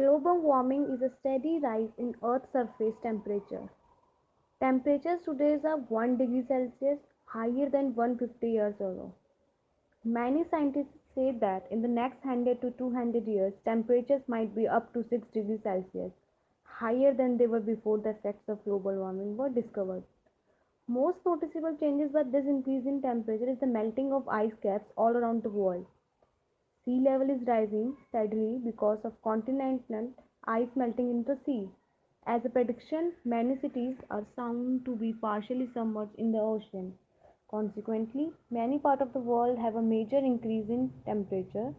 Global warming is a steady rise in Earth's surface temperature. Temperatures today are 1 degree Celsius higher than 150 years ago. Many scientists say that in the next 100 to 200 years, temperatures might be up to 6 degrees Celsius higher than they were before the effects of global warming were discovered. Most noticeable changes by this increase in temperature is the melting of ice caps all around the world. Sea level is rising steadily because of continental ice melting into the sea. As a prediction, many cities are soon to be partially submerged in the ocean. Consequently, many parts of the world have a major increase in temperature.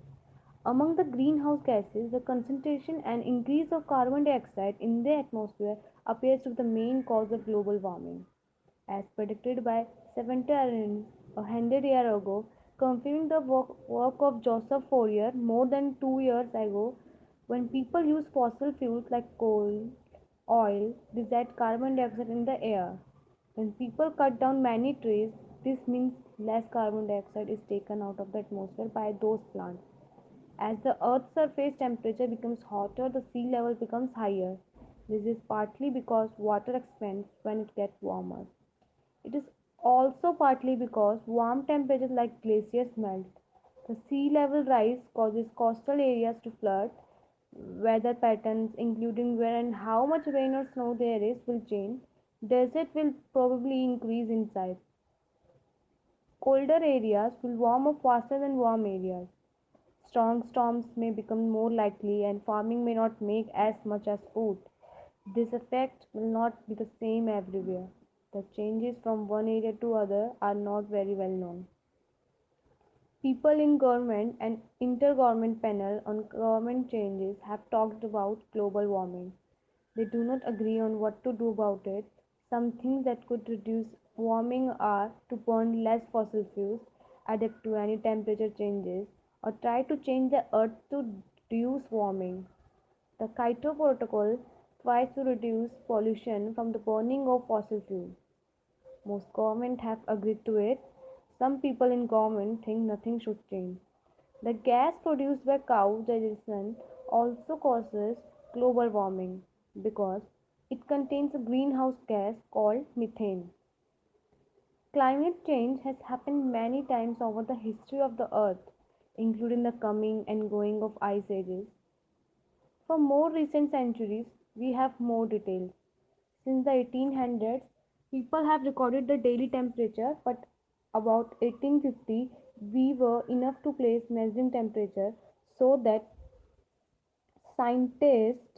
Among the greenhouse gases, the concentration and increase of carbon dioxide in the atmosphere appears to be the main cause of global warming. As predicted by Svante a hundred years ago, confirming the work, of Joseph Fourier more than two years ago, when people use fossil fuels like coal, oil, this adds carbon dioxide in the air. When people cut down many trees, this means less carbon dioxide is taken out of the atmosphere by those plants. As the Earth's surface temperature becomes hotter, the sea level becomes higher. This is partly because water expands when it gets warmer. It is also partly because warm temperatures like glaciers melt. The sea level rise causes coastal areas to flood. Weather patterns, including where and how much rain or snow there is, will change. Desert will probably increase in size. Colder areas will warm up faster than warm areas. Strong storms may become more likely and farming may not make as much as food. This effect will not be the same everywhere. The changes from one area to other are not very well known. People in government and intergovernment panel on government changes have talked about global warming. They do not agree on what to do about it. Some things that could reduce warming are to burn less fossil fuels, adapt to any temperature changes, or try to change the earth to reduce warming. The Kyoto Protocol tries to reduce pollution from the burning of fossil fuels. Most governments have agreed to it. Some people in government think nothing should change. The gas produced by cow digestion also causes global warming because it contains a greenhouse gas called methane. Climate change has happened many times over the history of the earth including the coming and going of ice ages. For more recent centuries, we have more details. Since the 1800s, people have recorded the daily temperature, but about 1850, we were enough to place measuring temperature so that scientists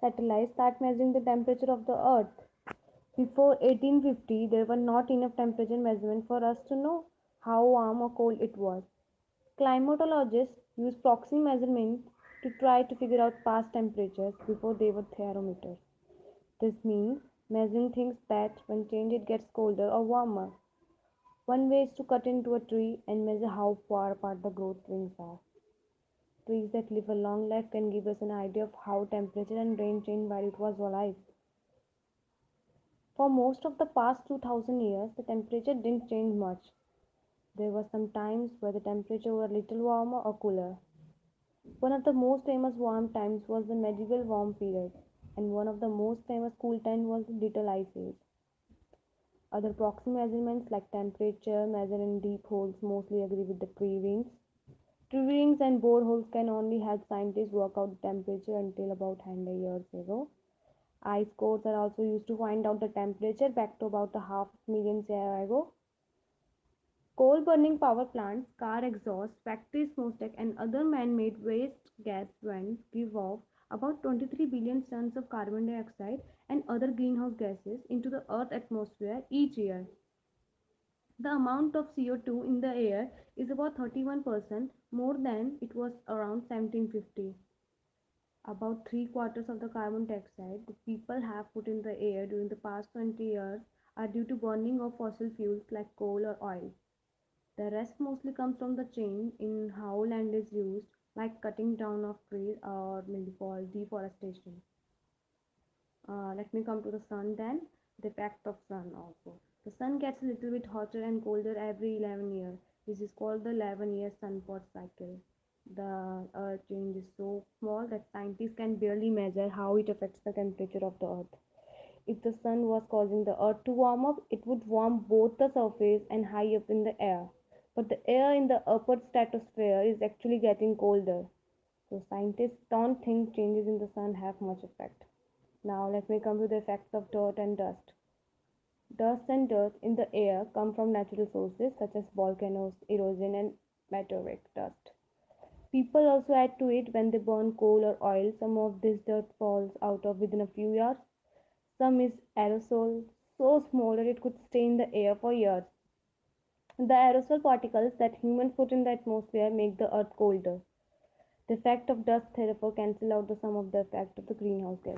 satellites start measuring the temperature of the earth. Before 1850, there were not enough temperature measurement for us to know how warm or cold it was. Climatologists use proxy measurements to try to figure out past temperatures before they were thermometers. This means measuring things that when changed it gets colder or warmer. One way is to cut into a tree and measure how far apart the growth rings are. Trees that live a long life can give us an idea of how temperature and rain changed while it was alive. For most of the past 2000 years, the temperature didn't change much. There were some times where the temperature was a little warmer or cooler. One of the most famous warm times was the medieval warm period, and one of the most famous cool times was the Little Ice Age. Other proxy measurements like temperature measured in deep holes mostly agree with the tree rings. Tree rings and boreholes can only help scientists work out the temperature until about 100 years ago. Ice cores are also used to find out the temperature back to about a half million years ago. Coal burning power plants, car exhaust, factory smokestack and other man-made waste gas vents give off about 23 billion tons of carbon dioxide and other greenhouse gases into the Earth's atmosphere each year. The amount of CO2 in the air is about 31% more than it was around 1750. About three quarters of the carbon dioxide that people have put in the air during the past 20 years are due to burning of fossil fuels like coal or oil. The rest mostly comes from the change in how land is used, like cutting down of trees or maybe for deforestation. Uh, let me come to the sun then. The effect of sun also. The sun gets a little bit hotter and colder every 11 years. This is called the 11 year sunspot cycle. The earth change is so small that scientists can barely measure how it affects the temperature of the earth. If the sun was causing the earth to warm up, it would warm both the surface and high up in the air. But the air in the upper stratosphere is actually getting colder. So scientists don't think changes in the sun have much effect. Now let me come to the effects of dirt and dust. Dust and dirt in the air come from natural sources such as volcanoes, erosion, and meteoric dust. People also add to it when they burn coal or oil. Some of this dirt falls out of within a few years. Some is aerosol, so small that it could stay in the air for years. The aerosol particles that humans put in the atmosphere make the earth colder. The effect of dust therefore cancel out the sum of the effect of the greenhouse gas.